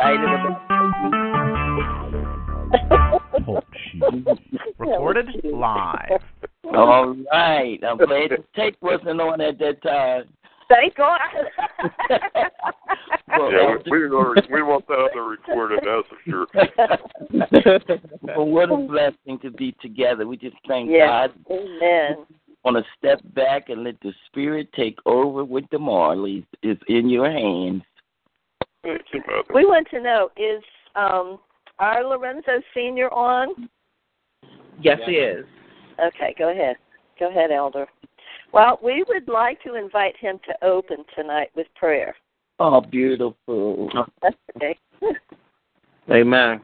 Excited Oh, shoot. Recorded live. All right. I'm glad the tape wasn't on at that time. Thank God. Well, Yeah, we, we, are, we want that other recorded, that's for sure. well, what a blessing to be together. We just thank Yeah. God. Amen. Want to step back and let the Spirit take over with the Marleys. It's in your hands. Thank you, Mother. We want to know is um, our Lorenzo Senior on? Yes, he is. Okay, go ahead. Go ahead, Elder. Well, we would like to invite him to open tonight with prayer. Oh, beautiful. Okay. Amen.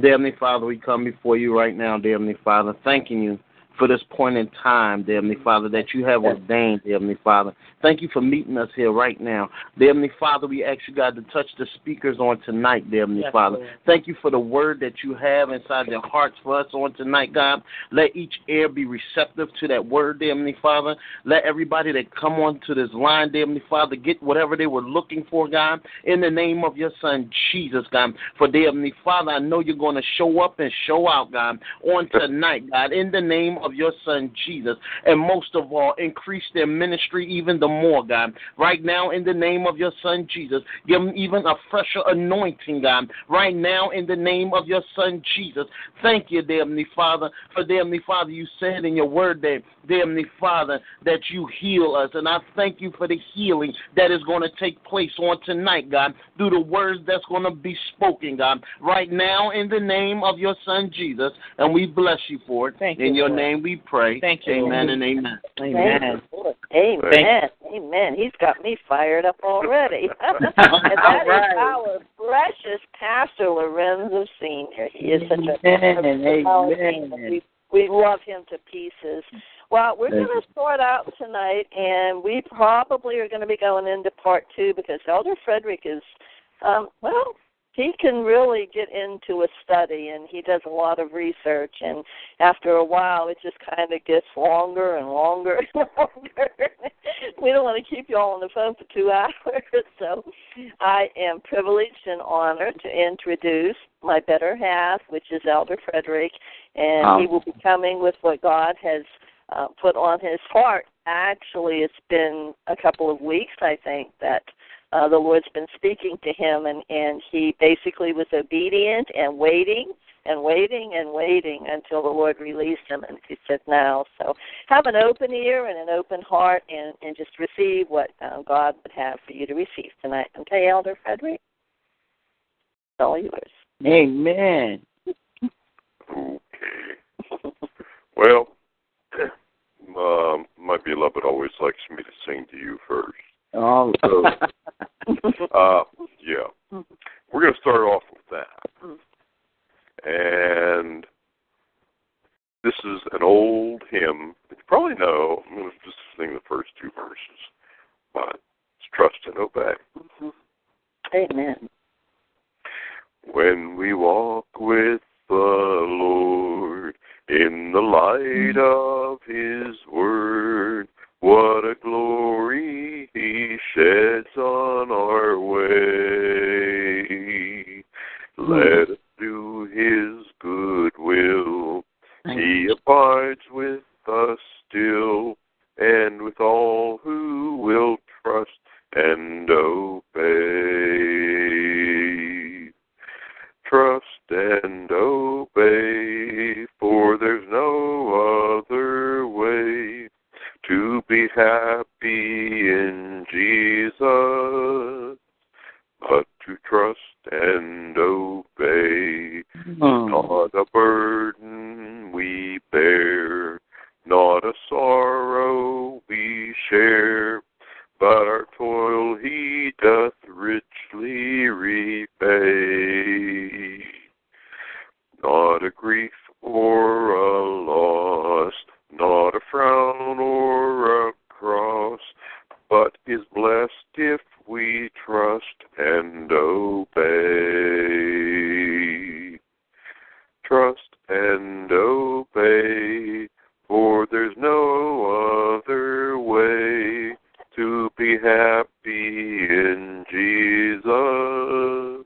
Dear Heavenly Father, we come before you right now, dear Heavenly Father, thanking you for this point in time, dear Heavenly Father, that you have ordained, dear Heavenly Father. Thank you for meeting us here right now. Dear Heavenly Father, we ask you, God, to touch the speakers on tonight, dear Heavenly Yes, Father. Lord. Thank you for the word that you have inside their hearts for us on tonight, God. Let each ear be receptive to that word, dear Heavenly Father. Let everybody that come onto this line, dear Heavenly Father, get whatever they were looking for, God, in the name of your Son, Jesus, God. For, dear Heavenly Father, I know you're going to show up and show out, God, on tonight, God, in the name of your Son, Jesus. And most of all, increase their ministry even the more, God. Right now, in the name of your Son, Jesus, give them even a fresher anointing, God. Right now, in the name of your Son, Jesus. Thank you, dear Heavenly Father, for, dear Heavenly Father, you said in your word, that, dear Heavenly Father, that you heal us. And I thank you for the healing that is going to take place on tonight, God, through the words that's going to be spoken, God. Right now, in the name of your Son, Jesus. And we bless you for it. Thank in you, your Lord. name we pray. Thank you, Amen Lord. and amen. Thank Amen. Amen. Amen. He's got me fired up already. and that is right. our precious Pastor Lorenzo Senior. He is such a Amen. Amen. Amen. We, we love him to pieces. Well, we're going to start out tonight, and we probably are going to be going into part two because Elder Frederick is, um, well, he can really get into a study, and he does a lot of research. And after a while, it just kind of gets longer and longer and longer. we don't want to keep you all on the phone for two hours, so I am privileged and honored to introduce my better half, which is Elder Frederick, and he will be coming with what God has uh, put on his heart. Actually, it's been a couple of weeks, I think, that uh, the Lord's been speaking to him, and and he basically was obedient and waiting and waiting and waiting until the Lord released him, and he said now. So have an open ear and an open heart, and and just receive what uh, God would have for you to receive tonight. Okay, Elder Frederick, it's all yours. Amen. Okay. Well, um, my beloved always likes me to sing to you first. Oh, So, uh, yeah. We're going to start off with that. And this is an old hymn that you probably know. I'm going to just sing the first two verses. But it's Trust and Obey. Amen. When we walk with the Lord in the light of His Word, what a glory He sheds on our way. Let us do His good will. He abides with us still, and with all who will trust and obey. Trust and obey, for there's no other way to be happy in Jesus trust and obey. Trust and obey, for there's no other way to be happy in Jesus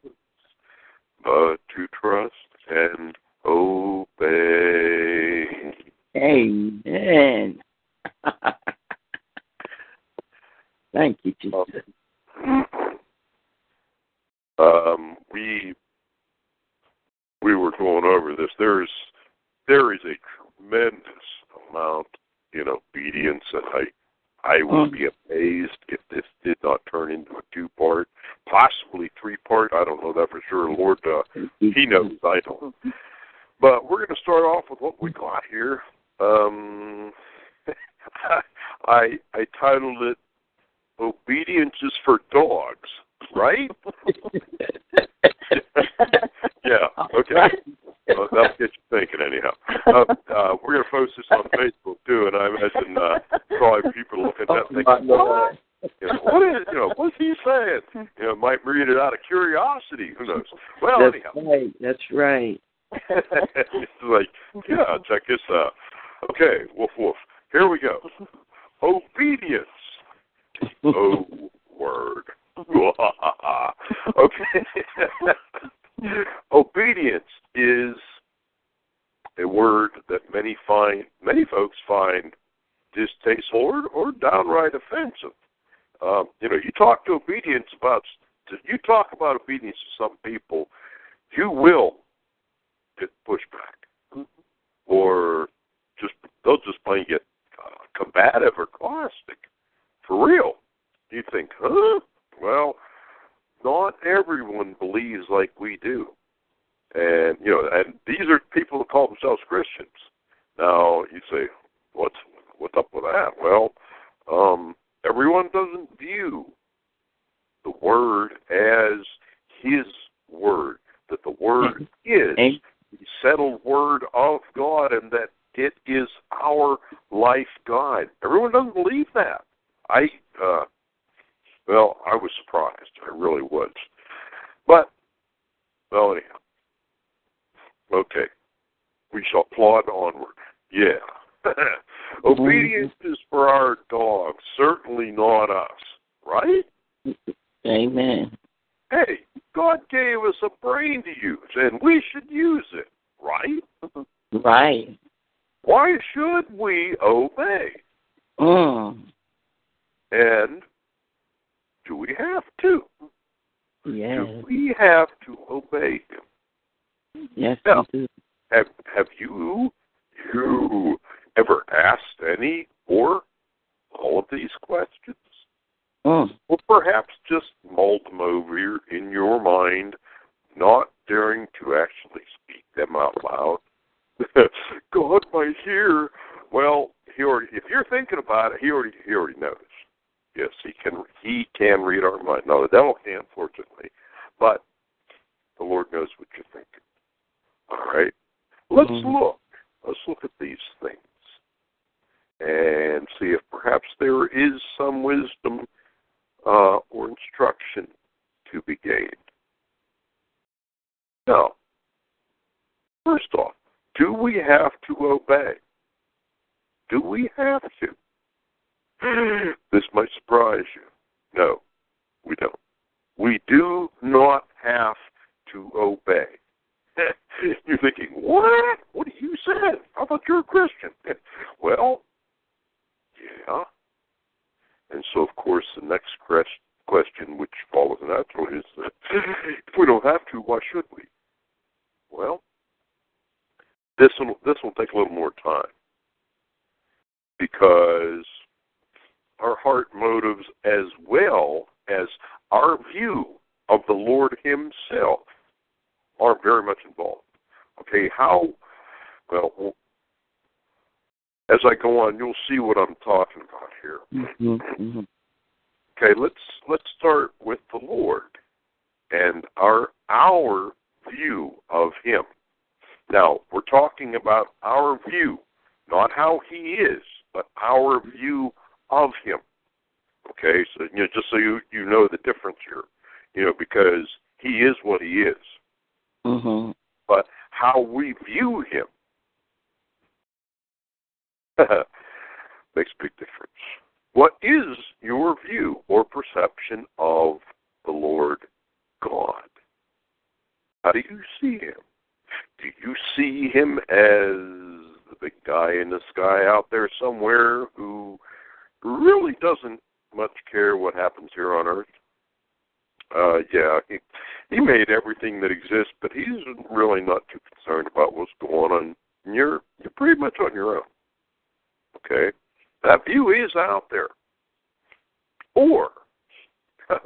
but to trust and obey. Amen. Thank you, Jesus. Um, we we were going over this. There's there is a tremendous amount in obedience, and I I would be amazed if this did not turn into a two part, possibly three part. I don't know that for sure. Lord, uh, He knows. I don't. But we're going to start off with what we got here. Um, I I titled it "Obedience is for Dogs," right? yeah. Okay. Well, that'll get you thinking, anyhow. Uh, uh, we're going to post this on Facebook too, and I imagine uh, probably people looking at that thinking, "What? You know, what is? You know, what's he saying?" You know, might read it out of curiosity. Who knows? Well, That's anyhow. right. That's right. it's like, yeah, check this out. Okay, woof woof. Here we go. Obedience. Oh, word. okay. Obedience is a word that many find, many folks find distasteful or, or downright offensive. Um, you know, you talk to obedience about, you talk about obedience to some people, you will get pushback, or just they'll just plain get uh, combative or caustic. For real, you think, huh? Well, not everyone believes like we do, and you know, and these are people who call themselves Christians. Now you say, what's what's up with that? Well, um, everyone doesn't view the word as his word. That the word is the settled word of God, and that it is our life guide. Everyone doesn't believe that. I, uh, well, I was surprised. I really was. But, well, anyhow. Okay. We shall plod onward. Yeah. Obedience is for our dogs, certainly not us, right? Amen. Hey, God gave us a brain to use, and we should use it, right? Right. Why should we obey? Mm. And do we have to? Yes. Do we have to obey Him? Yes, Now, have have you you ever asked any or all of these questions? Mm. Or perhaps just mulled them over in your mind, not daring to actually speak them out loud. God might hear. Well, he already, if you're thinking about it, he already he already knows. Yes, he can he can read our mind. No, the devil can't, fortunately, but the Lord knows what you're thinking. All right, let's Mhm. look. Let's look at these things and see if perhaps there is some wisdom uh, or instruction to be gained. Now, first off, do we have to obey? Do we have to? This might surprise you. No, we don't. We do not have to obey. You're thinking, what? What do you say? How about you're a Christian? Well, yeah. And so, of course, the next question, which follows naturally, is that if we don't have to, why should we? Well, this will this will take a little more time because our heart motives, as well as our view of the Lord Himself, are very much involved. Okay, how? Well, as I go on, you'll see what I'm talking about here. Mm-hmm. Okay, let's let's start with the Lord and our our view of Him. Now we're talking about our view, not how He is, but our view of Him. Okay, so you know, just so you you know the difference here, you know, because he is what he is. Mm-hmm. But how we view him makes a big difference. What is your view or perception of the Lord God? How do you see him? Do you see him as the big guy in the sky out there somewhere who really doesn't much care what happens here on earth? Uh, yeah, he, he made everything that exists, but he's really not too concerned about what's going on. You're you're pretty much on your own. Okay, that view is out there. Or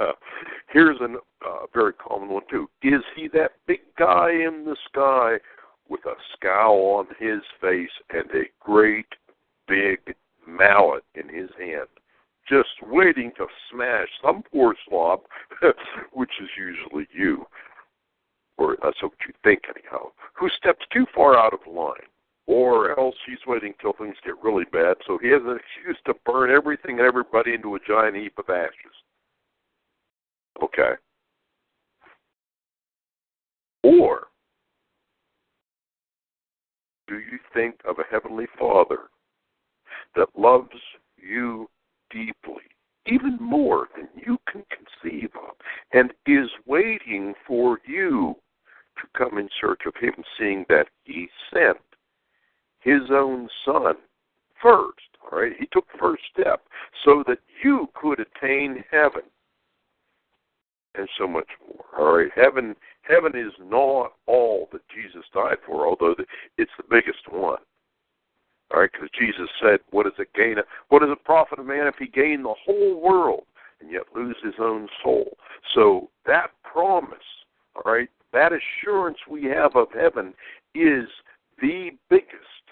here's a uh, very common one too: Is he that big guy in the sky with a scowl on his face and a great big mallet in his hand? Just waiting to smash some poor slob, which is usually you, or uh, that's what you think anyhow, who steps too far out of line. Or else he's waiting till things get really bad, so he has an excuse to burn everything and everybody into a giant heap of ashes. Okay. Or do you think of a heavenly Father that loves you deeply, even more than you can conceive of, and is waiting for you to come in search of him, seeing that he sent his own son first. All right, he took the first step so that you could attain heaven, and so much more. All right, heaven, heaven is not all that Jesus died for, although it's the biggest one. All right, because Jesus said, "What is it gain? What does it profit a man if he gain the whole world and yet lose his own soul?" So that promise, all right, that assurance we have of heaven is the biggest,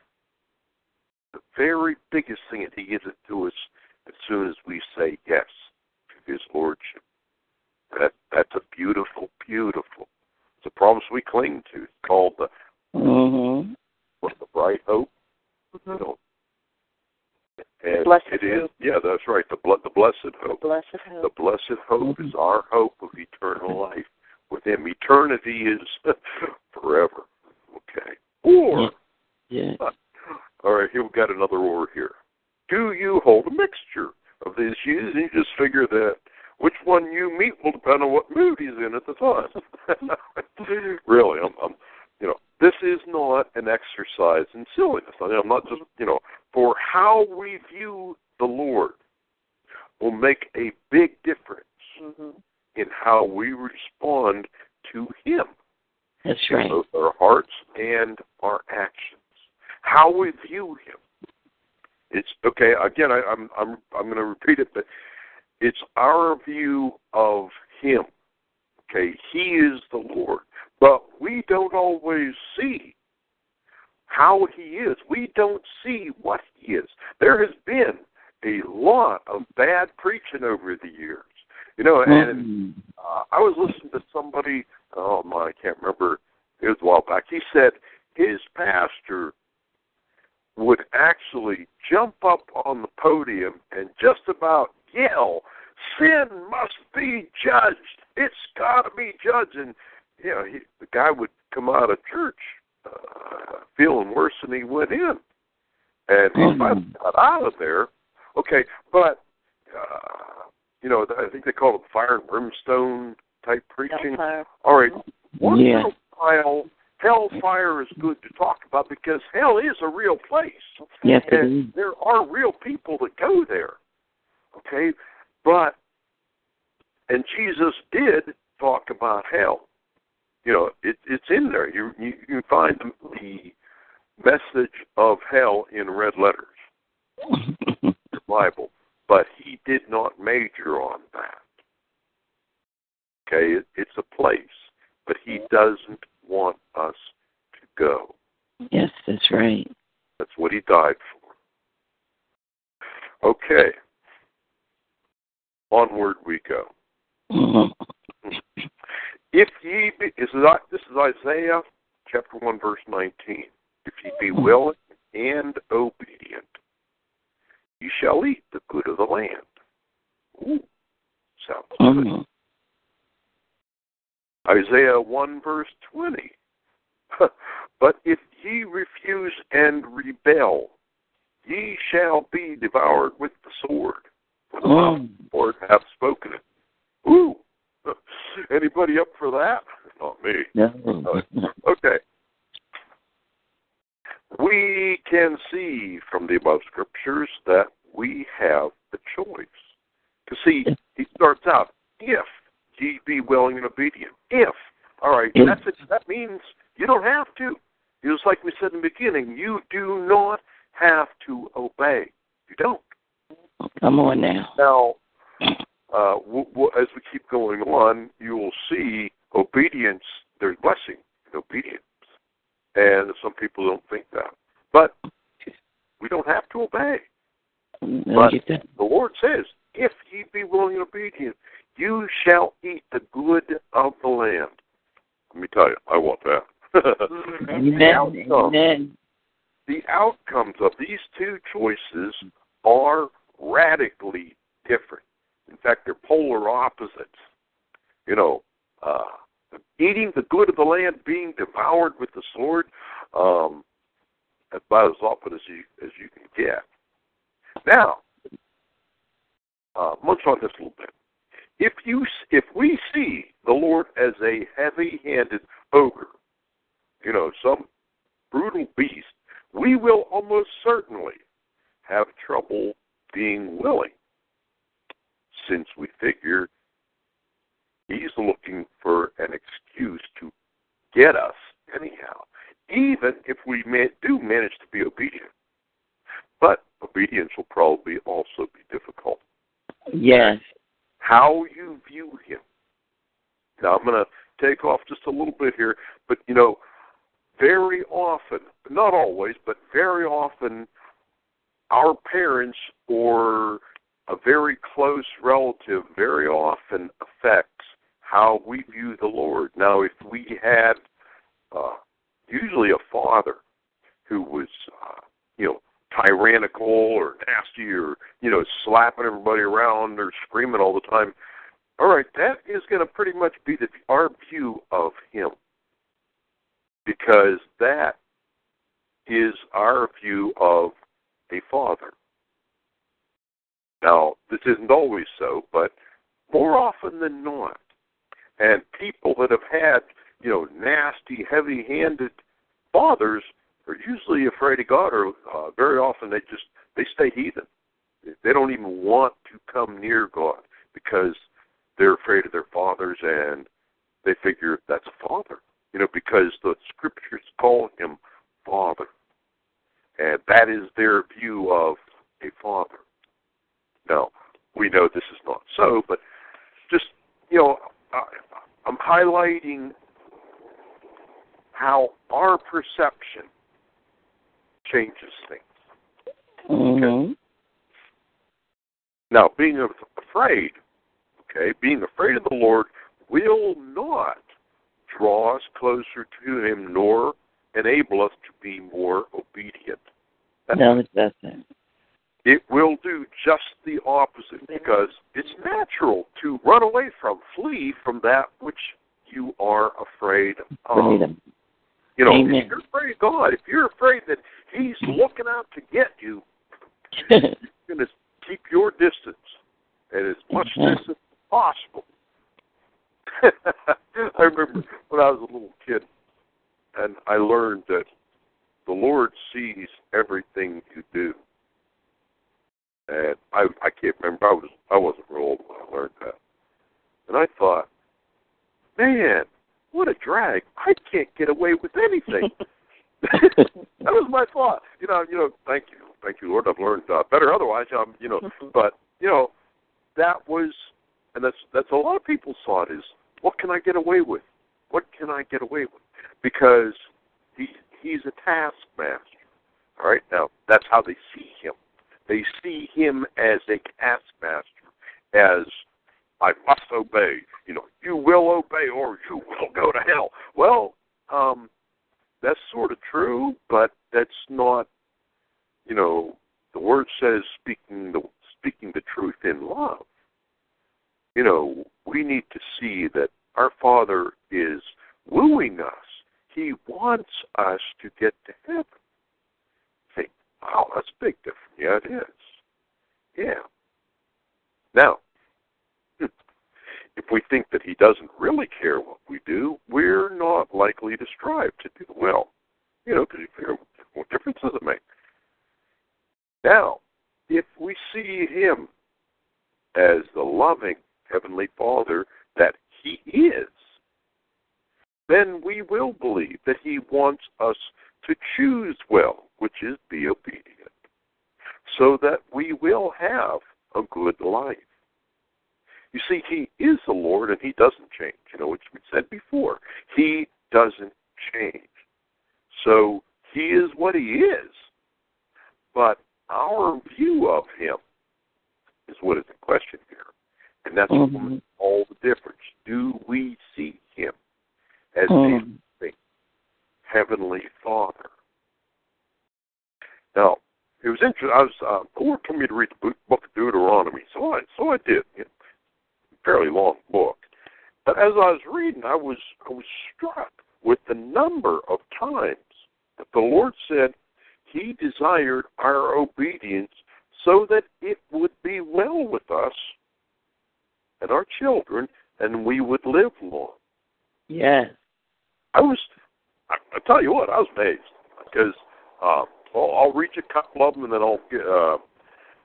the very biggest thing, and He gives it to us as soon as we say yes to His lordship. That that's a beautiful, beautiful. It's a promise we cling to. It's called the mm-hmm. what the bright hope Mm-hmm. You know, and blessed it is, hope. yeah, that's right. The ble- the blessed hope. Blessed hope. The blessed hope Mhm. is our hope of eternal life with Him. Eternity is forever. Okay. Or, Yeah. all right, here we've got another or here. Do you hold a mixture of these views? And you just figure that which one you meet will depend on what mood he's in at the time. really, I'm, I'm you know, this is not an exercise in silliness. I mean, I'm not just, you know, for how we view the Lord will make a big difference Mm-hmm. in how we respond to Him, That's right. both our hearts and our actions. How we view Him. It's okay. Again, I, I'm I'm I'm going to repeat it, but it's our view of Him. Okay, He is the Lord, but we don't always see how He is. We don't see what He is. There has been a lot of bad preaching over the years, you know. And Mhm. uh, I was listening to somebody. Oh my, I can't remember. It was a while back. He said his pastor would actually jump up on the podium and just about yell, "Sin must be judged. It's got to be judged." And you know, he, the guy would come out of church uh, feeling worse than he went in, and he Mhm. finally got out of there. Okay, but uh, you know, I think they call it fire and brimstone type preaching. Hellfire. All right, once Yeah. in a while, hellfire is good to talk about because hell is a real place, Yes, it and is. there are real people that go there. Okay, but and Jesus did talk about hell. You know, it, it's in there. You you, you find the, the message of hell in red letters the Bible, but he did not major on that. Okay, it, it's a place, but he doesn't want us to go. yes, that's right. That's what he died for. Okay. Onward we go. Mhm. If ye be, this is this is Isaiah chapter one verse nineteen. If ye be willing and obedient, you shall eat the good of the land. Ooh, sounds Mm-hmm. good. Isaiah 1 verse 20. but if ye refuse and rebel, ye shall be devoured with the sword. For the mouth Lord hath spoken it. Ooh. Anybody up for that? Not me. No. Okay. We can see from the above scriptures that we have the choice. To see, he starts out, if ye be willing and obedient. If. All right, that's it. That means you don't have to. Just like we said in the beginning, you do not have to obey. You don't. Come on now. Now, uh, w- w- as we keep going on, you will see obedience. There's blessing in obedience, and some people don't think that. But we don't have to obey. But the Lord says, "If ye be willing and obedient, you shall eat the good of the land." Let me tell you, I want that. the, Amen. outcome, Amen. the outcomes of these two choices are radically different. In fact, they're polar opposites. You know, uh, eating the good of the land, being devoured with the sword, um, about as often as you as you can get. Now, uh, munch on this a little bit. If you if we see the Lord as a heavy-handed ogre, you know, some brutal beast, we will almost certainly have trouble being willing, since we figure he's looking for an excuse to get us anyhow, even if we may, do manage to be obedient. But obedience will probably also be difficult. Yes. How you view him. Now, I'm going to take off just a little bit here, but you know, very often, not always, but very often, our parents or a very close relative very often affects how we view the Lord. Now, if we had uh, usually a father who was, uh, you know, tyrannical or nasty or, you know, slapping everybody around or screaming all the time, all right, that is going to pretty much be the, our view of him because that is our view of a father. Now, this isn't always so, but more often than not, and people that have had, you know, nasty, heavy-handed fathers are usually afraid of God, or uh, very often they just they stay heathen. They don't even want to come near God because they're afraid of their fathers, and they figure that's a father, you know, because the scriptures call him father, and that is their You know, the word says speaking the speaking the truth in love. you know, we need to see that our Father is wooing us. He wants us to get to heaven. Think, wow, that's a big difference. Yeah, it is. Yeah. Now, if we think that he doesn't really care what we do, we're not likely to strive to do well. You know, because you figure, what difference does it make? Now, if we see him as the loving Heavenly Father that he is, then we will believe that he wants us to choose well, which is be obedient, so that we will have a good life. You see, he is the Lord and he doesn't change. You know, which we said before. He doesn't change. So he is what he is. But our view of him is what is in question here. And that's mm-hmm. all the difference. Do we see him as mm-hmm. a heavenly Father? Now, it was interesting. I was uh, the told me to read the book of Deuteronomy, so I so I did. It's a fairly long book, but as I was reading, I was I was struck with the number of times that the Lord said He desired our obedience so that it would be well with us and our children, and we would live long. Yes. I was. I, I tell you what, I was amazed because uh, I'll, I'll reach a couple of them, and then I'll get. Uh,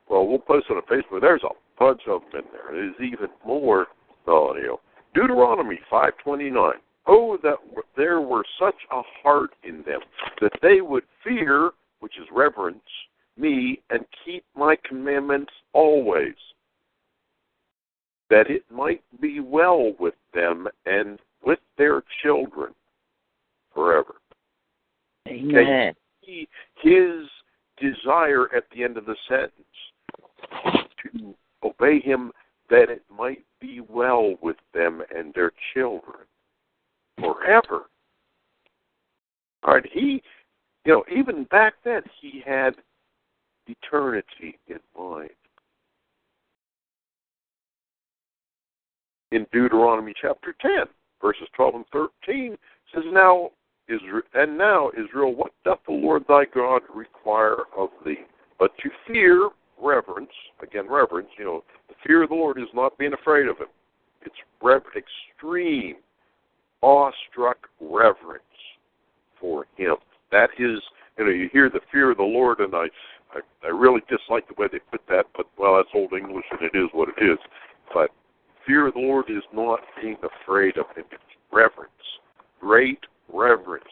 well, we'll post on Facebook. There's a bunch of them in there. There's even more. You know, Deuteronomy five twenty nine. Oh, that there were such a heart in them that they would fear, is reverence, me and keep my commandments always, that it might be well with them and with their children forever. Amen. Okay. His desire at the end of the sentence to obey him that it might be well with them and their children forever. All right, he, you know, even back then he had eternity in mind. In Deuteronomy chapter 10, verses 12 and 13, says, Now, Israel, and now, Israel, what doth the Lord thy God require of thee? But to fear, reverence, again, reverence, you know, the fear of the Lord is not being afraid of him. It's rev- extreme, awestruck reverence for him. That is, you know, you hear the fear of the Lord, and I I, I really dislike the way they put that, but well, that's old English and it is what it is. But fear of the Lord is not being afraid of Him; it's reverence, great reverence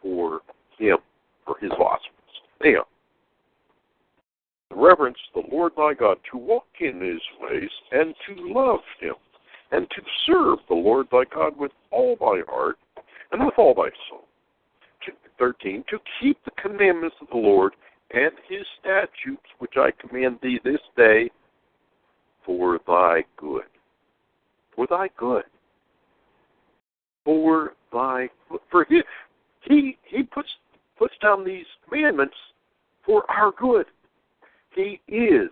for Him, for His awesomeness. Anyhow, reverence the Lord thy God, to walk in His ways, and to love Him, and to serve the Lord thy God with all thy heart and with all thy soul. 13. To keep the commandments of the Lord and his statutes which I command thee this day for thy good. For thy good. For thy for he he, he puts puts down these commandments for our good. He is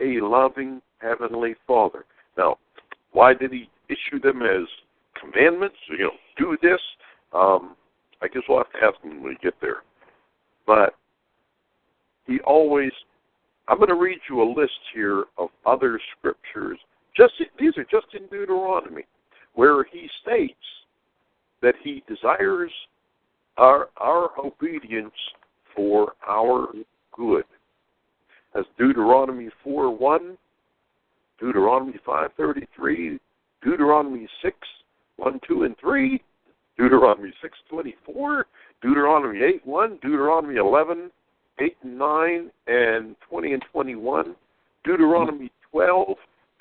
a loving heavenly Father. Now, why did he issue them as commandments? You know, do this. Um, I guess we'll have to ask him when we get there. But he always I'm going to read you a list here of other scriptures. Just these are just in Deuteronomy, where he states that he desires our our obedience for our good. As Deuteronomy four one, Deuteronomy five thirty three, Deuteronomy six one two and three, Deuteronomy six twenty four, Deuteronomy eight one, Deuteronomy eleven 8 and 9 and 20 and 21, Deuteronomy 12,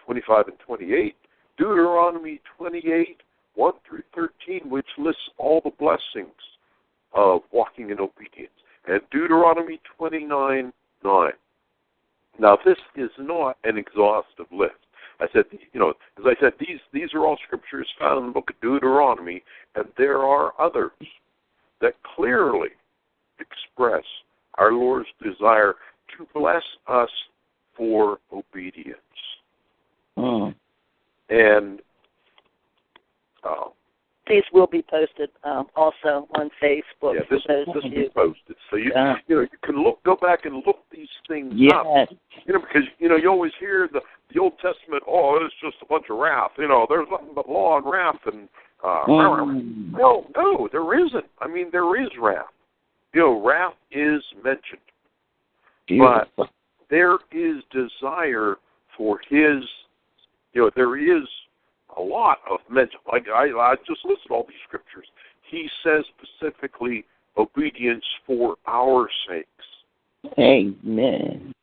25 and 28, Deuteronomy 28, 1 through 13, which lists all the blessings of walking in obedience, and Deuteronomy 29, 9. Now, this is not an exhaustive list. I said, you know, as I said, these these are all scriptures found in the book of Deuteronomy, and there are others that clearly express our Lord's desire to bless us for obedience. Mm. and uh, These will be posted um, also on Facebook yeah, this will be posted, so you Yeah. you know you can look go back and look these things up. Yes. You know, because you know you always hear the the Old Testament. Oh, it's just a bunch of wrath. You know, there's nothing but law and wrath and. Uh, Mm. No, no, there isn't. I mean, there is wrath. You know, wrath is mentioned, Beautiful. there is desire for His. You know, there is a lot of mental. Like I, I just listed all these scriptures. He says specifically obedience for our sakes. Amen.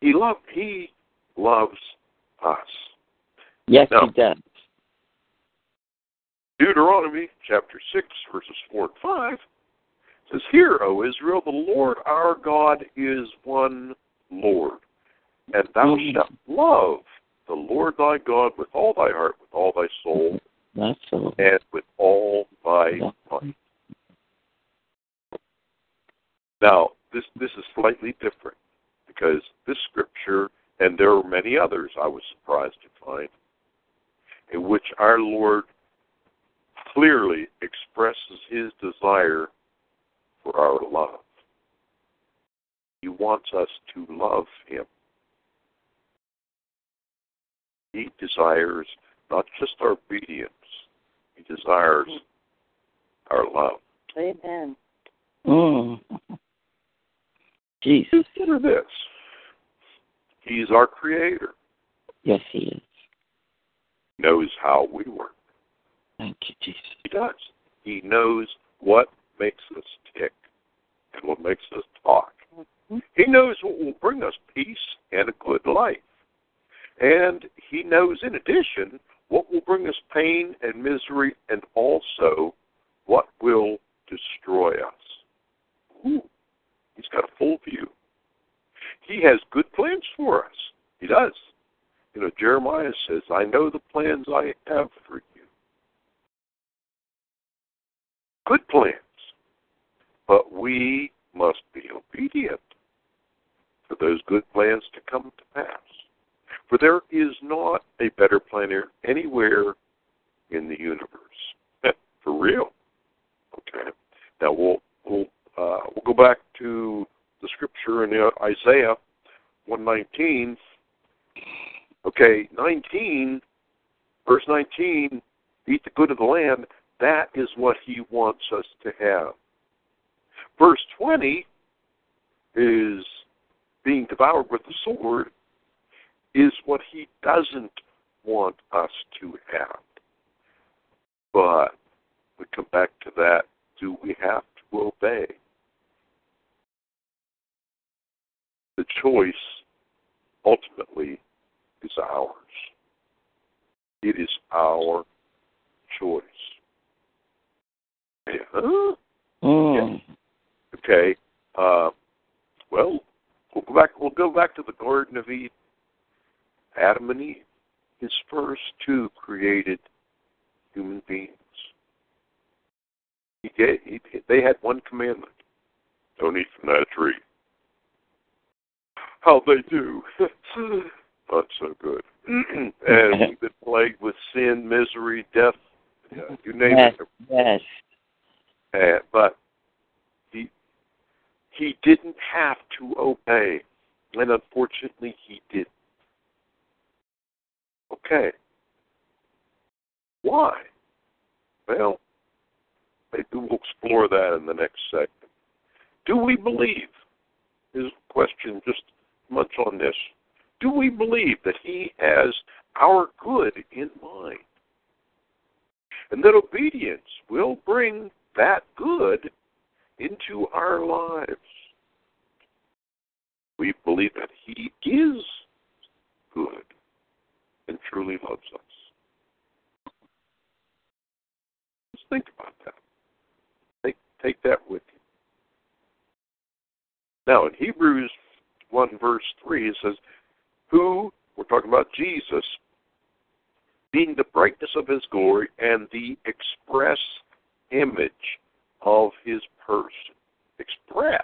He love. He loves us. Yes, No. he does. Deuteronomy chapter 6, verses 4 and 5 says, Hear, O Israel, the Lord our God is one Lord, and thou Mhm. shalt love the Lord thy God with all thy heart, with all thy soul, That's all. and with all thy might. Now, this this is slightly different because this scripture, and there are many others I was surprised to find, in which our Lord clearly expresses his desire for our love. He wants us to love him. He desires not just our obedience, he desires our love. Amen. Mm. Jesus. Consider this. He's our creator. Yes, he is. knows how we work. Thank you, Jesus. He does. He knows what makes us tick and what makes us talk. He knows what will bring us peace and a good life. And he knows, in addition, what will bring us pain and misery and also what will destroy us. Ooh, he's got a full view. He has good plans for us. He does. You know, Jeremiah says, I know the plans I have for you. Good plans. But we must be obedient for those good plans to come to pass. For there is not a better planner anywhere in the universe. for real. Okay. Now we'll we'll uh, we'll go back to the scripture in uh, Isaiah one nineteen. Okay, nineteen, verse nineteen. Eat the good of the land. That is what He wants us to have. Verse twenty is being devoured with the sword is what he doesn't want us to have. But we come back to that do we have to obey? The choice ultimately is ours. It is our choice. Yeah. Mm. Okay. Uh, well, we'll go back. We'll go back to the Garden of Eden. Adam and Eve, his first two created human beings. He gave, he, they had one commandment: don't eat from that tree. How they do? Not so good. and we've been plagued with sin, misery, death. Yeah, you name Yes, it. yes. Uh, but he he didn't have to obey, and unfortunately, he did. Okay. Why? Well, maybe we'll explore that in the next segment. Do we believe? Is question just much on this. Do we believe that he has our good in mind? And that obedience will bring that good into our lives. We believe that He is good and truly loves us. Just think about that. Take, take that with you. Now, in Hebrews 1, verse 3, it says, Who, we're talking about Jesus, being the brightness of his glory and the express image of his person. Express.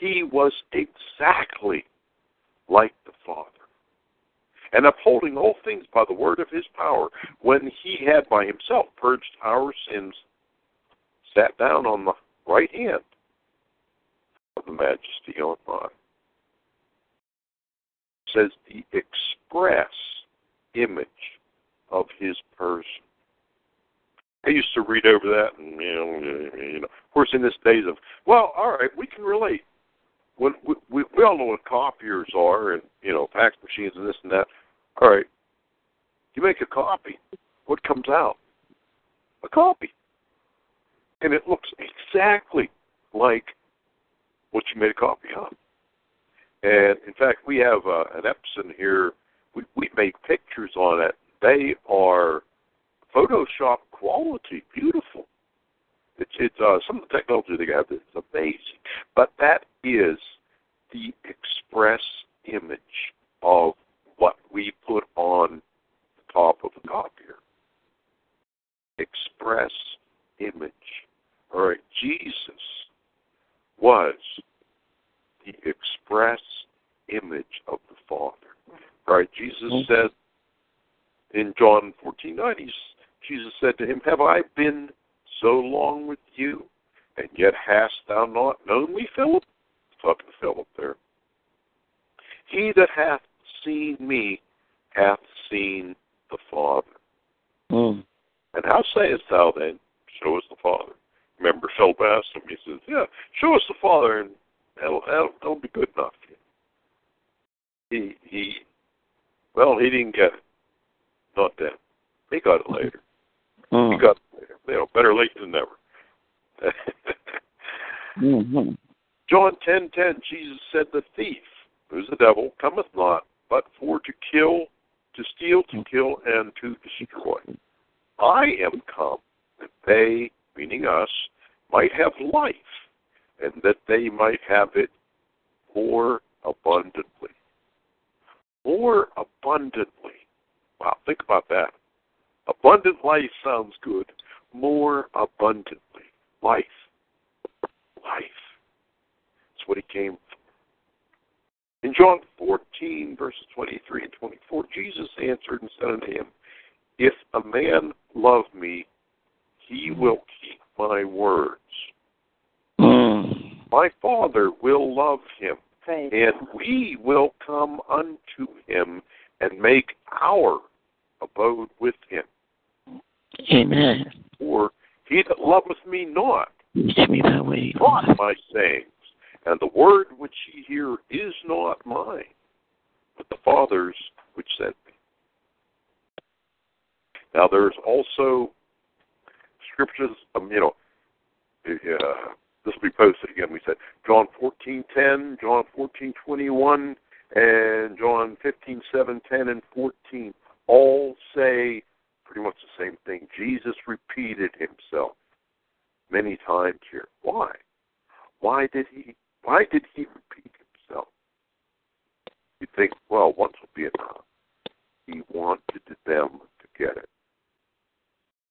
He was exactly like the Father. And upholding all things by the word of his power, when he had by himself purged our sins, sat down on the right hand of the majesty on high. Says the express image of his person. I used to read over that, and you know, you know, of course, in this days of well, all right, we can relate. When we, we we all know what copiers are, and you know, fax machines and this and that. All right, you make a copy. What comes out? A copy, and it looks exactly like what you made a copy of. And in fact, we have uh, an Epson here. We we make pictures on it. They are Photoshop quality, beautiful. It's it's uh, some of the technology they have is amazing, but that is the express image of what we put on the top of the copier. Express image. All right, Jesus was the express image of the Father. All right, Jesus mm-hmm. said in John 14 9, Jesus said to him, Have I been so long with you, and yet hast thou not known me, Philip? Talking to Philip there. He that hath seen me hath seen the Father. Mm. And how sayest thou then, Show us the Father? Remember, Philip asked him, he says, Yeah, show us the Father, and that'll, that'll, that'll be good enough. He, he, well, he didn't get it. Not then. He got it later. Mm. He got it later. You know, better late than never. mm-hmm. John ten ten, Jesus said, The thief, who's the devil, cometh not but for to kill, to steal, to kill, and to destroy. I am come that they, meaning us, might have life, and that they might have it more abundantly. More abundantly. Wow, think about that. Abundant life sounds good. More abundantly. Life. Life. That's what he came for. In John 14, verses 23 and 24, Jesus answered and said unto him, If a man love me, he will keep my words. Mm. My Father will love him, Thank and we will come unto him and make our abode with him. Amen. For he that loveth me not, Teach me that way. taught my sayings, and the word which ye hear is not mine, but the Father's which sent me. Now there's also scriptures, um, you know, uh, this will be posted again. We said John fourteen ten, John fourteen twenty one, and John fifteen seven, ten, and fourteen all say pretty much the same thing. Jesus repeated himself many times here. Why? Why did he? Why did he repeat himself? You think, well, once will be enough. He wanted them to get it.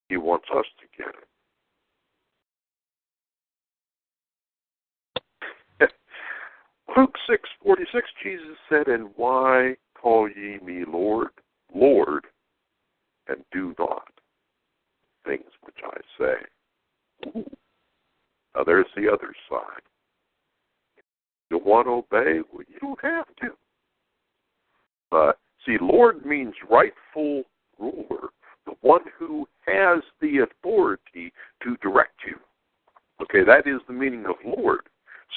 He wants us to get it. Luke six forty six, Jesus said, And why call ye me Lord, Lord, and do not things which I say? Now there's the other side. You want to obey? Well, you don't have to. But see, Lord means rightful ruler, the one who has the authority to direct you. Okay, that is the meaning of Lord.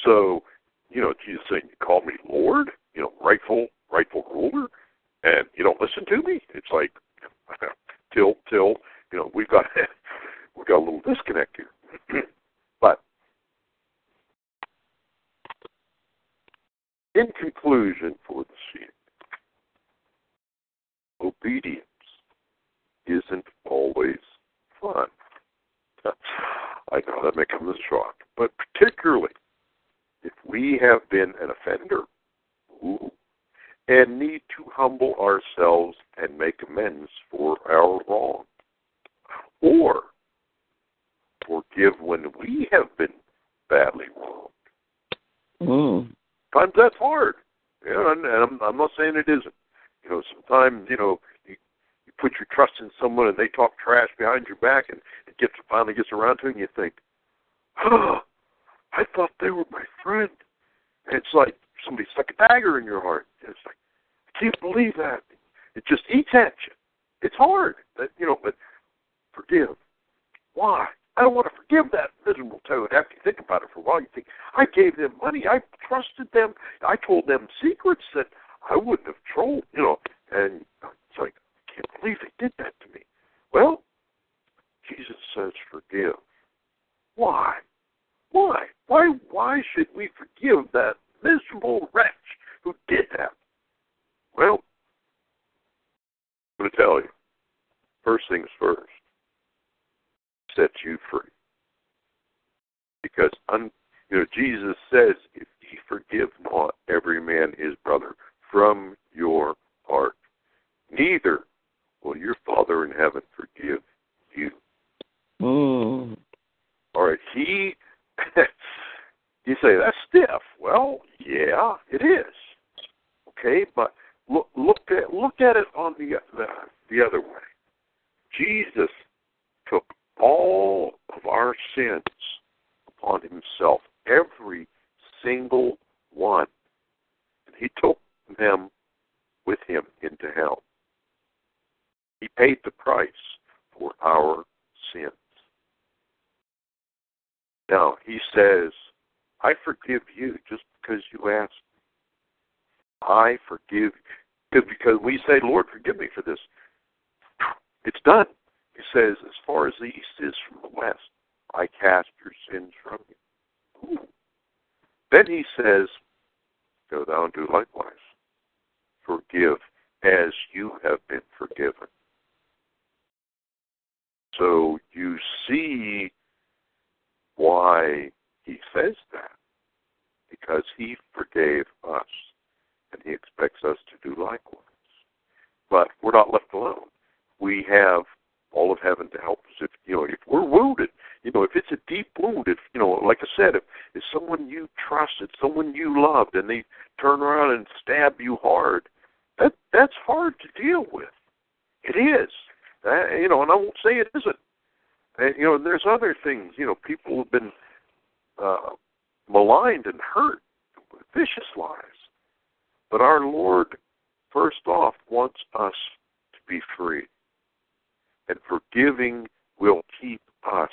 So, you know, Jesus saying, "You call me Lord," you know, rightful, rightful ruler, and you don't listen to me. It's like, till, till, you know, we've got we've got a little disconnect here. but in conclusion, for the seed, obedience isn't always fun. I know that may come as a shock, but particularly if we have been an offender ooh, and need to humble ourselves and make amends for our wrong, or forgive when we have been badly wronged. Mm. Sometimes that's hard, you know, and I'm, I'm not saying it isn't. You know, sometimes you know you put your trust in someone and they talk trash behind your back and it gets finally gets around to it and you think, oh, I thought they were my friend. And it's like somebody stuck a dagger in your heart. And it's like, I can't believe that. It just eats at you. It's hard, but, you know, but forgive. Why? I don't want to forgive that miserable toad. After you think about it for a while, you think, I gave them money. I trusted them. I told them secrets that I wouldn't have told, you know. And it's like, I can't believe they did that to me. Well, Jesus says forgive. Why? Why? Why? Why should we forgive that miserable wretch who did that? Well, I'm going to tell you. First things first. Set you free. Because un, you know Jesus says, "If ye forgive not every man his brother from your heart, neither will your Father in heaven forgive you." Mm. All right, he. you say that's stiff. Well, yeah, it is. Okay, but look look at look at it on the the, the other way. Jesus took all of our sins upon himself, every single one, and he took them with him into hell. He paid the price for our sins. Now, he says, I forgive you just because you asked. I forgive because we say, Lord, forgive me for this. It's done. He says, as far as the east is from the west, I cast your sins from you. Then he says, go thou and do likewise. Forgive as you have been forgiven. So you see why he says that. Because he forgave us, and he expects us to do likewise. But we're not left alone. We have all of heaven to help us. If you know, if we're wounded, you know, if it's a deep wound, if you know, like I said, if it's someone you trusted, someone you loved, and they turn around and stab you hard, that that's hard to deal with. It is, uh, you know, and I won't say it isn't. And, you know, there's other things. You know, people have been uh, maligned and hurt with vicious lies. But our Lord, first off, wants us to be free and forgiving will keep us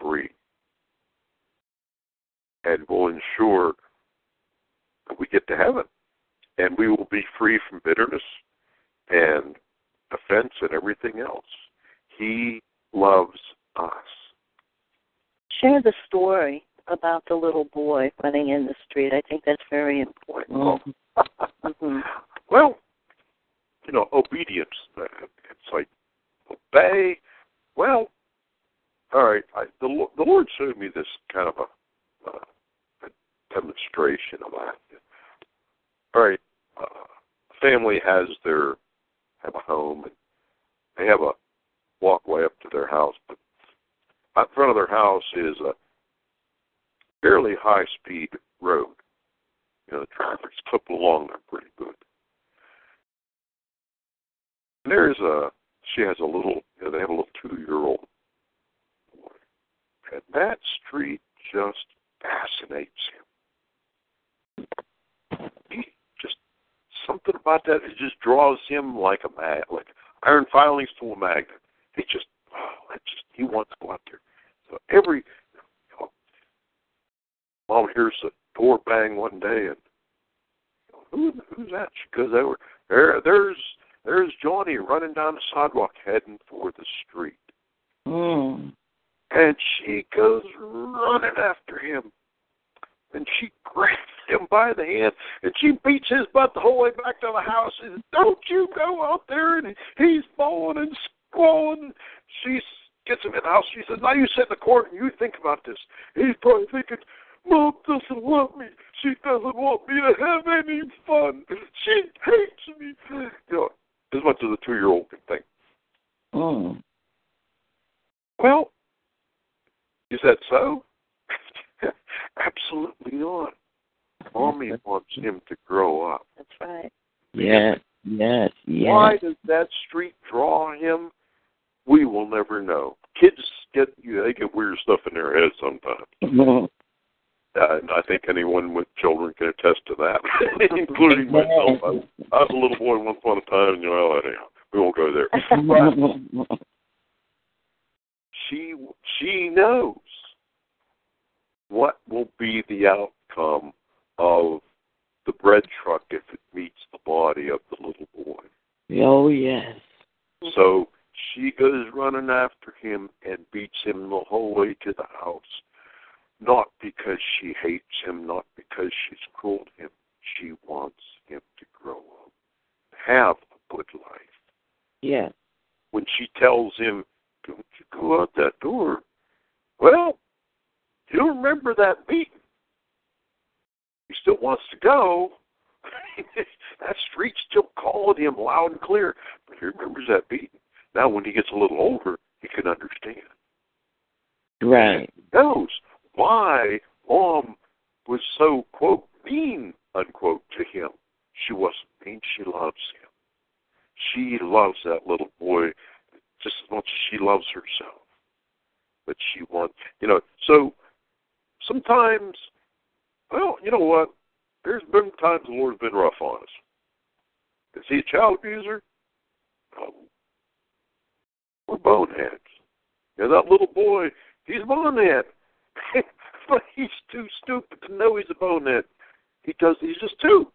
free and will ensure that we get to heaven and we will be free from bitterness and offense and everything else. He loves us. Share the story about the little boy running in the street. I think that's very important. mm-hmm. Well, you know, obedience. Uh, it's like obey. Well, all right. I, the Lord showed me this kind of a, uh, a demonstration of that. All right, uh, family has their have a home and they have a walkway up to their house, but out front of their house is a fairly high speed road. You know, the traffic's clipping along there pretty good. And there's a she has a little, you know, they have a little two-year-old boy, and that street just fascinates him. He just something about that it just draws him like a mag, like iron filings to a magnet. He just, oh, just he wants to go out there. So every, you know, mom hears the door bang one day, and who who's that? Because they were there. There's there's Johnny running down the sidewalk heading for the street. Mm. And she goes running after him. And she grabs him by the hand and she beats his butt the whole way back to the house. And don't you go out there and he's falling and squalling. She gets him in the house. She says, Now you sit in the corner and you think about this. He's probably thinking, Mom doesn't love me. She doesn't want me to have any fun. She hates me. You know, as much as a two year old can think. Mm. Well, is that so? Absolutely not. Mommy wants him to grow up. That's right. Yeah. Yes, yes. Why does that street draw him? We will never know. Kids get you know, they get weird stuff in their heads sometimes. Uh, and I think anyone with children can attest to that, including myself. I, I was a little boy once upon a time, and you know, anyhow, we won't go there. But she she knows what will be the outcome of the bread truck if it meets the body of the little boy. oh yes. So she goes running after him and beats him the whole way to the house. Not because she hates him, not because she's cruel to him. She wants him to grow up, have a good life. Yeah. When she tells him, Don't you go out that door, well, he'll remember that beating. He still wants to go. that street's still calling him loud and clear, but he remembers that beating. Now, when he gets a little older, he can understand. Right. He knows why mom was so, quote, mean, unquote, to him. She wasn't mean. She loves him. She loves that little boy just as much as she loves herself. But she wants, you know, so sometimes, well, you know what? There's been times the Lord's been rough on us. Is he a child abuser? No. We're boneheads. You that little boy, he's a bonehead. but he's too stupid to know he's a bonehead. He does. He's just too.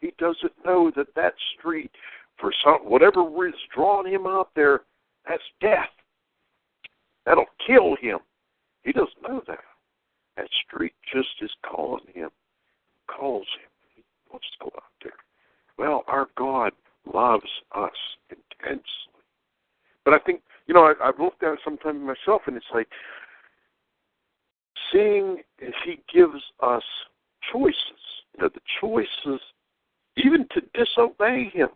He doesn't know that that street, for some whatever is drawing him out there, that's death. That'll kill him. He doesn't know that. That street just is calling him, calls him. He wants to go out there. Well, our God loves us intensely. But I think, you know, I, I've sometimes myself, and it's like seeing if He gives us choices. You know, the choices, even to disobey Him,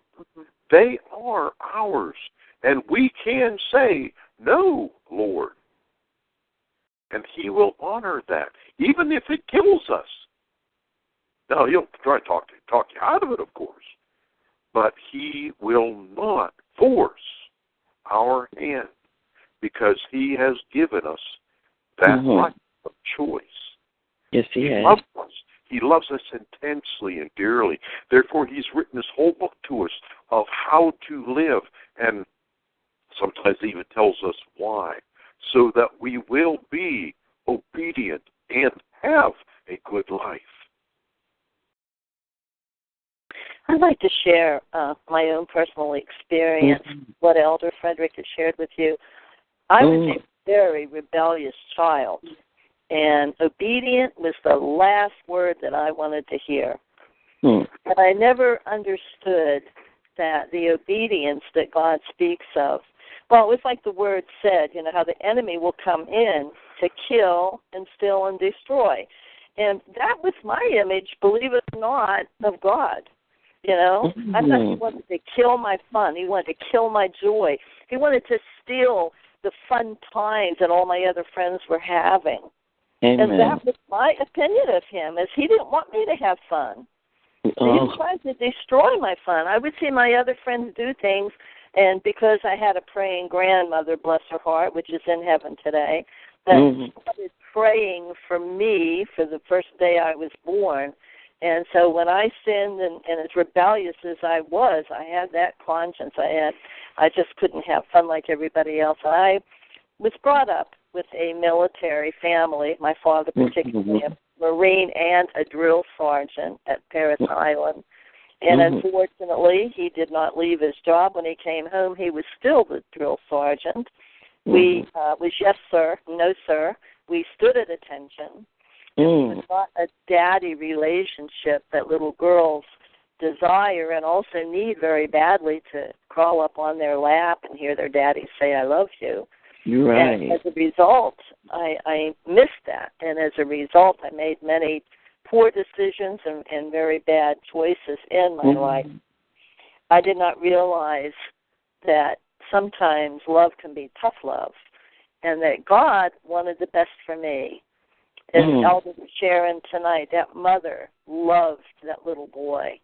they are ours. And we can say, No, Lord. And He will honor that, even if it kills us. Now, He'll try to talk, talk you out of it, of course, but He will not force our hand because He has given us that Mhm. right of choice. Yes, he, He has. loves us. He loves us intensely and dearly. Therefore, He's written this whole book to us of how to live, and sometimes He even tells us why, so that we will be obedient and have a good life. I'd like to share uh, my own personal experience, what Elder Frederick has shared with you. I was Mm. a very rebellious child, and obedient was the last word that I wanted to hear. Hmm. And I never understood that the obedience that God speaks of. Well, it was like the word said, you know, how the enemy will come in to kill and steal and destroy. And that was my image, believe it or not, of God. You know, I thought he Mhm. wanted to kill my fun. He wanted to kill my joy. He wanted to steal the fun times that all my other friends were having. Amen. And that was my opinion of him, is he didn't want me to have fun. oh. He tried to destroy my fun. I would see my other friends do things, and because I had a praying grandmother, bless her heart, which is in heaven today, that Mhm. started praying for me for the first day I was born. And so when I sinned and, and as rebellious as I was, I had that conscience. I had I just couldn't have fun like everybody else. I was brought up with a military family, my father particularly a Marine and a drill sergeant at Parris Island. And Mhm. unfortunately, he did not leave his job. When he came home, he was still the drill sergeant. We uh, was yes, sir, no, sir. We stood at attention. Mm. It's not a daddy relationship that little girls desire and also need very badly to crawl up on their lap and hear their daddy say, I love you. You're right. And as a result, I, I missed that. And as a result, I made many poor decisions and, and very bad choices in my Mhm. life. I did not realize that sometimes love can be tough love and that God wanted the best for me. As Mm. Elder was sharing tonight, that mother loved that little boy.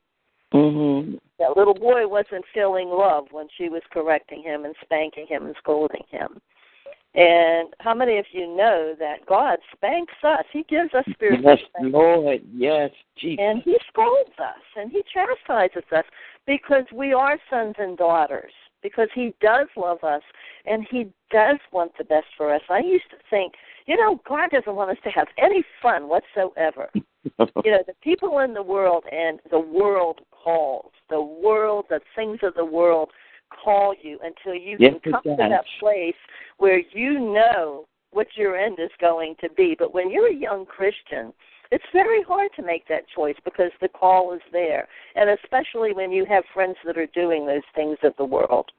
Mm-hmm. That little boy wasn't feeling love when she was correcting him and spanking him and scolding him. And how many of you know that God spanks us? He gives us spiritual Yes, spanking. Lord. Yes, Jesus. And he scolds us and he chastises us because we are sons and daughters, because he does love us and he does want the best for us. I used to think, you know, God doesn't want us to have any fun whatsoever. you know, the people in the world and the world calls, the world, the things of the world call you until you Yes, can come to that place where you know what your end is going to be. But when you're a young Christian, it's very hard to make that choice because the call is there. And especially when you have friends that are doing those things of the world.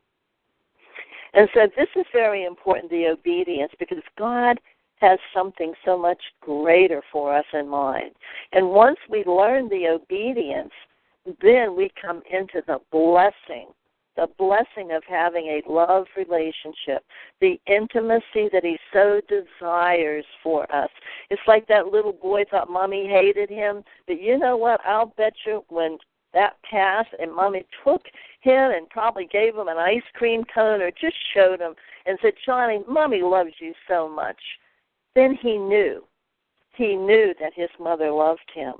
And so this is very important, the obedience, because God has something so much greater for us in mind. And once we learn the obedience, then we come into the blessing, the blessing of having a love relationship, the intimacy that he so desires for us. It's like that little boy thought mommy hated him, but you know what? I'll bet you when that passed and mommy took him and probably gave him an ice cream cone or just showed him and said, Johnny, mommy loves you so much. Then he knew. He knew that his mother loved him.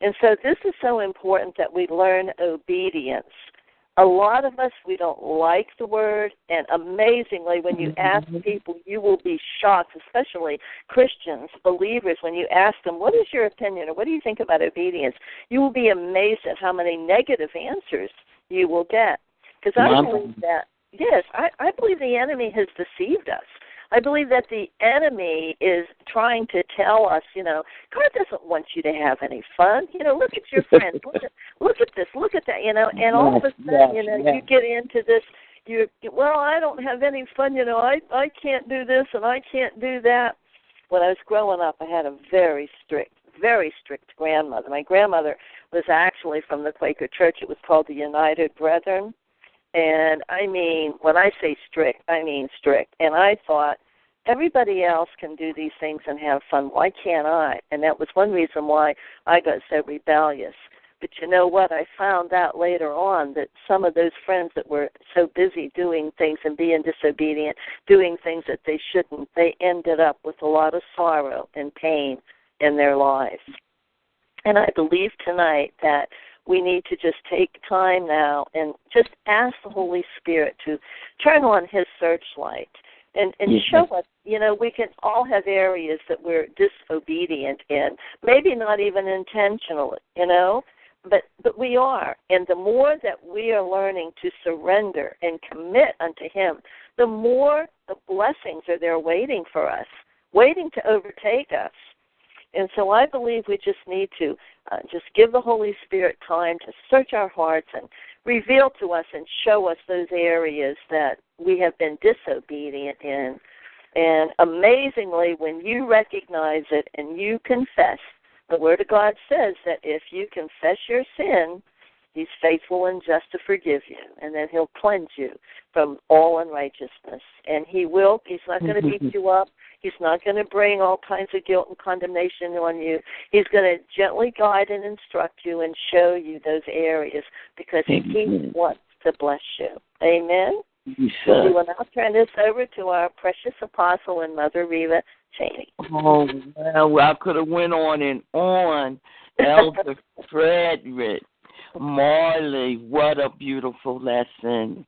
And so this is so important that we learn obedience. A lot of us, we don't like the word, and amazingly, when you mm-hmm. ask people, you will be shocked, especially Christians, believers, when you ask them, What is your opinion, or what do you think about obedience? You will be amazed at how many negative answers you will get. Because I believe that, yes, I, I believe the enemy has deceived us. I believe that the enemy is trying to tell us, you know, God doesn't want you to have any fun. You know, look at your friends. Look at, look at this. Look at that. You know, and all of a sudden, yes, you know, yes. you get into this. You well, I don't have any fun. You know, I I can't do this and I can't do that. When I was growing up, I had a very strict, very strict grandmother. My grandmother was actually from the Quaker Church. It was called the United Brethren. And I mean, when I say strict, I mean strict. And I thought, everybody else can do these things and have fun. Why can't I? And that was one reason why I got so rebellious. But you know what? I found out later on that some of those friends that were so busy doing things and being disobedient, doing things that they shouldn't, they ended up with a lot of sorrow and pain in their lives. And I believe tonight that we need to just take time now and just ask the Holy Spirit to turn on His searchlight and and Mhm. show us. You know, we can all have areas that we're disobedient in, maybe not even intentionally. You know, but but we are, and the more that we are learning to surrender and commit unto Him, the more the blessings are there waiting for us, waiting to overtake us. And so I believe we just need to uh, just give the Holy Spirit time to search our hearts and reveal to us and show us those areas that we have been disobedient in. And amazingly, when you recognize it and you confess, the Word of God says that if you confess your sin, He's faithful and just to forgive you, and then He'll cleanse you from all unrighteousness. And He will, He's not going to beat mm-hmm. you up. He's not going to bring all kinds of guilt and condemnation on you. He's going to gently guide and instruct you and show you those areas because He wants to bless you. Amen. You So we will now turn this over to our precious apostle and Mother Reva Cheney. Oh well, I could have went on and on. Elder Frederick, Marley, what a beautiful lesson.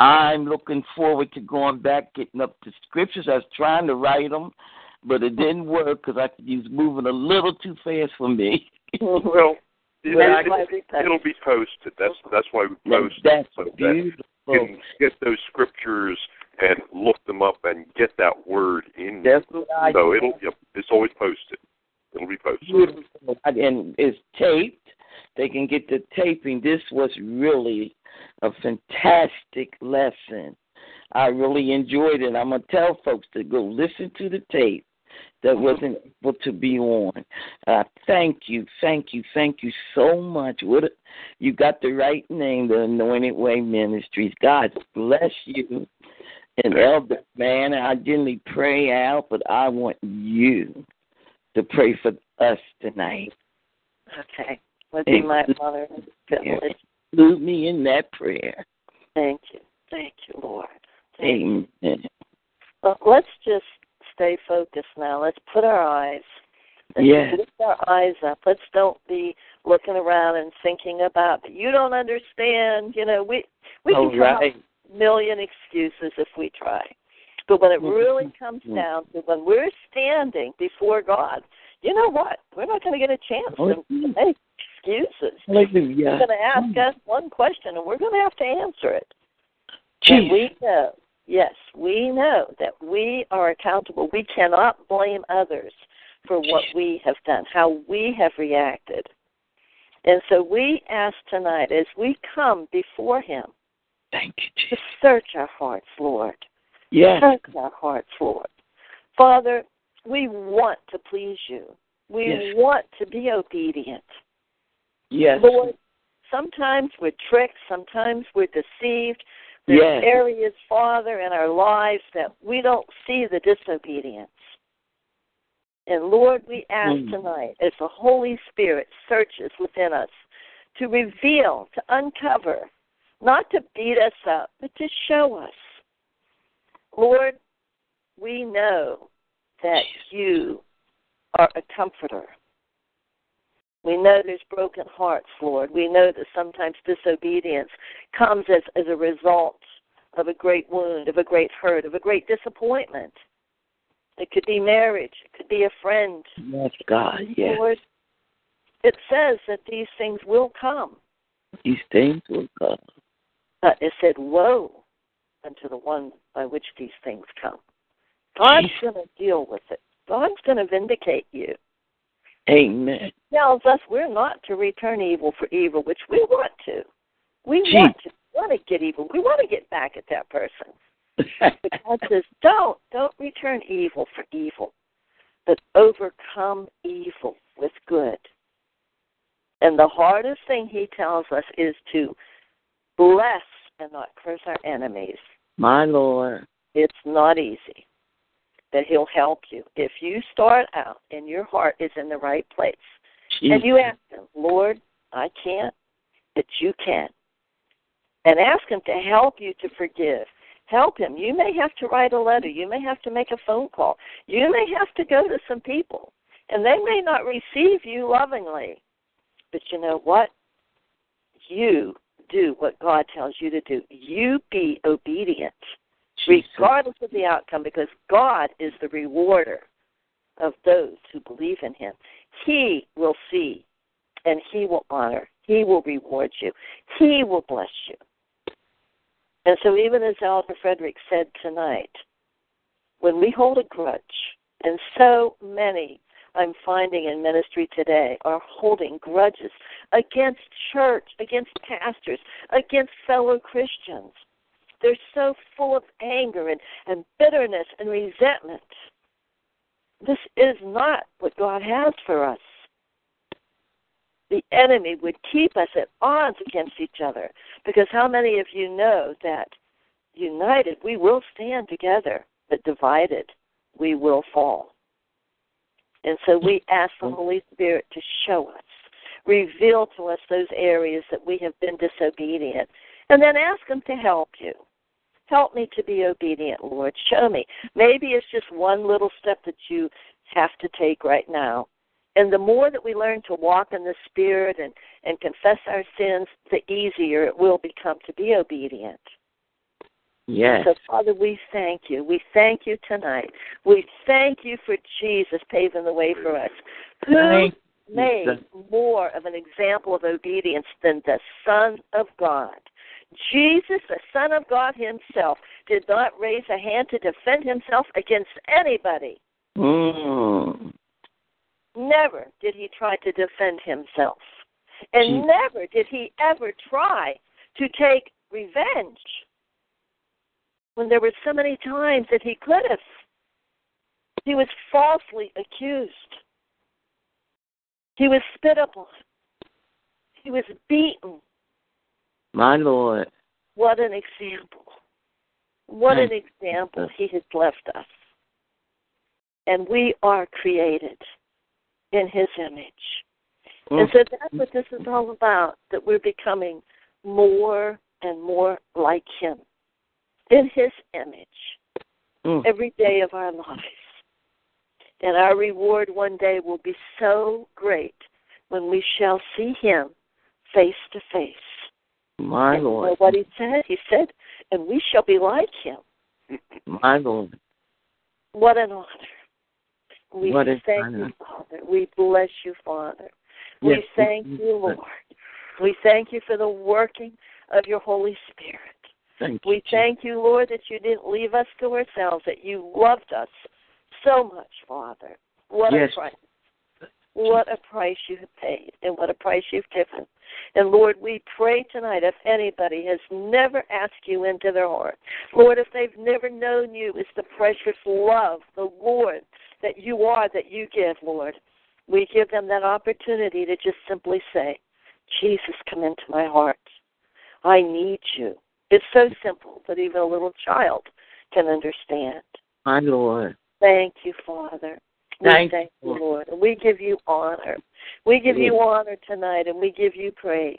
I'm looking forward to going back, getting up the scriptures. I was trying to write them, but it didn't work because I was moving a little too fast for me. Well, it, That's it, why we post. it'll be posted. That's that's why we That- post That's so that beautiful. you can get those scriptures and look them up and get that word in. you. That's what I So it'll yep, it's always posted. It'll be posted. beautiful. And it's taped. They can get the taping. This was really a fantastic lesson. I really enjoyed it. I'm gonna tell folks to go listen to the tape that wasn't able to be on. Uh, thank you, thank you, thank you so much. What a, you got the right name, the Anointed Way Ministries. God bless you. And Elder Man, I didn't pray out, but I want you to pray for us tonight. Okay. Would be my and privilege. Include me in that prayer. Thank you. Thank you, Lord. Thank Amen. you. Well, let's just stay focused now. Let's put our eyes. Let's Yes. lift our eyes up. Let's don't be looking around and thinking about you don't understand. You know, we we All can come up right. with a million excuses if we try. But when it really comes Mhm. down to when we're standing before God, you know what? We're not going to get a chance to Hallelujah. Excuses. Hallelujah. He's going to ask mm. us one question, and we're going to have to answer it. And we know, yes, we know that we are accountable. We cannot blame others for what we have done, how we have reacted. And so we ask tonight, as we come before Him, Thank you, to search our hearts, Lord. Yes. Search our hearts, Lord. Father, we want to please you. We Yes. want to be obedient. Yes. Lord, sometimes we're tricked, sometimes we're deceived. There's Yes. areas, Father, in our lives that we don't see the disobedience. And Lord, we ask Mm. tonight, as the Holy Spirit searches within us, to reveal, to uncover, not to beat us up, but to show us. Lord, we know that you are a comforter. We know there's broken hearts, Lord. We know that sometimes disobedience comes as, as a result of a great wound, of a great hurt, of a great disappointment. It could be marriage, it could be a friend. Yes, God. Yes. Lord, it says that these things will come. These things will come. But it said, Woe unto the one by which these things come. God's going to deal with it. God's going to vindicate you. Amen. tells us we're not to return evil for evil, which we want to. We Gee. want to we want to get evil. We want to get back at that person. But God says, don't don't return evil for evil, but overcome evil with good. And the hardest thing He tells us is to bless and not curse our enemies. My Lord. It's not easy, but He'll help you if you start out and your heart is in the right place. And you ask him, Lord, I can't, but you can. And ask him to help you to forgive. Help him. You may have to write a letter. You may have to make a phone call. You may have to go to some people. And they may not receive you lovingly. But you know what? You do what God tells you to do. You be obedient, regardless of the outcome, because God is the rewarder of those who believe in him. He will see and he will honor. He will reward you. He will bless you. And so, even as Elder Frederick said tonight, when we hold a grudge, and so many I'm finding in ministry today are holding grudges against church, against pastors, against fellow Christians. They're so full of anger and, and bitterness and resentment. This is not what God has for us. The enemy would keep us at odds against each other because how many of you know that united we will stand together, but divided we will fall? And so we ask the Holy Spirit to show us, reveal to us those areas that we have been disobedient, and then ask Him to help you. Help me to be obedient, Lord. Show me. Maybe it's just one little step that you have to take right now. And the more that we learn to walk in the Spirit and, and confess our sins, the easier it will become to be obedient. Yes. So, Father, we thank you. We thank you tonight. We thank you for Jesus paving the way for us. Who Thank made more of an example of obedience than the Son of God? Jesus, the Son of God Himself, did not raise a hand to defend Himself against anybody. Mm. Never did He try to defend Himself. And Jesus. never did He ever try to take revenge when there were so many times that He could have. He was falsely accused. He was spit upon. He was beaten. My Lord. What an example. What an example he has left us. And we are created in his image. Mm. And so that's what this is all about that we're becoming more and more like Him in His image mm. every day of our lives. And our reward one day will be so great when we shall see Him face to face. My and Lord. what He said? He said, and we shall be like Him. My Lord. What an honor. We what thank honor. you, Father. We bless you, Father. We yes. thank you, Lord. We thank you for the working of your Holy Spirit. Thank we you, thank you, Lord, that you didn't leave us to ourselves, that you loved us so much, Father. What yes. a price. What a price you have paid and what a price you've given. And Lord, we pray tonight if anybody has never asked you into their heart, Lord, if they've never known you as the precious love, the Lord that you are, that you give, Lord, we give them that opportunity to just simply say, Jesus, come into my heart. I need you. It's so simple that even a little child can understand. My Lord. Thank you, Father. We thank, thank you, Lord. And we give you honor. We give you honor tonight and we give you praise.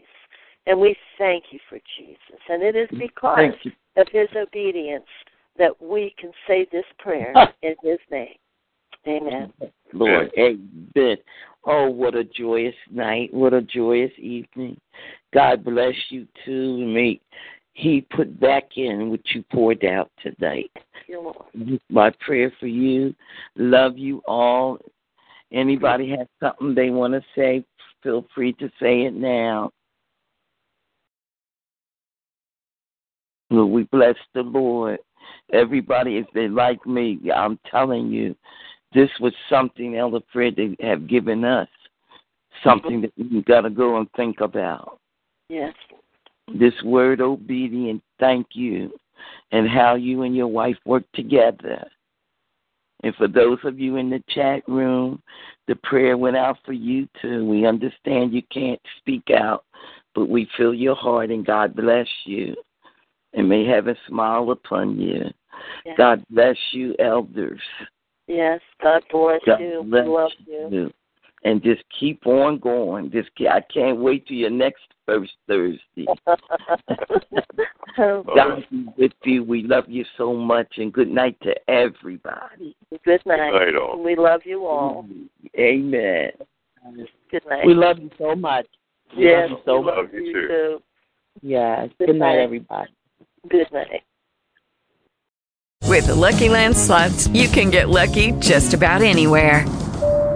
And we thank you for Jesus. And it is mm, because of his obedience that we can say this prayer in his name. Amen. Lord, amen. Oh, what a joyous night. What a joyous evening. God bless you too. May He put back in what you poured out tonight. My prayer for you. Love you all. Anybody has something they want to say, feel free to say it now. Well, we bless the Lord. Everybody, if they like me, I'm telling you, this was something Elder Fred have given us, something that we got to go and think about. Yes. This word obedient, thank you, and how you and your wife work together. And for those of you in the chat room, the prayer went out for you too. We understand you can't speak out, but we feel your heart and God bless you. And may heaven smile upon you. Yes. God bless you, elders. Yes, God bless God you. Bless love you. you. And just keep on going. Just I can't wait till your next first Thursday. God be with you. We love you so much, and good night to everybody. Good night. Good night all. We love you all. Mm, amen. Good night. We love you so much. We yes, love you so we much. love you too. too. Yes. Good Good night, night. everybody. Good night. With the Lucky Land slots, you can get lucky just about anywhere.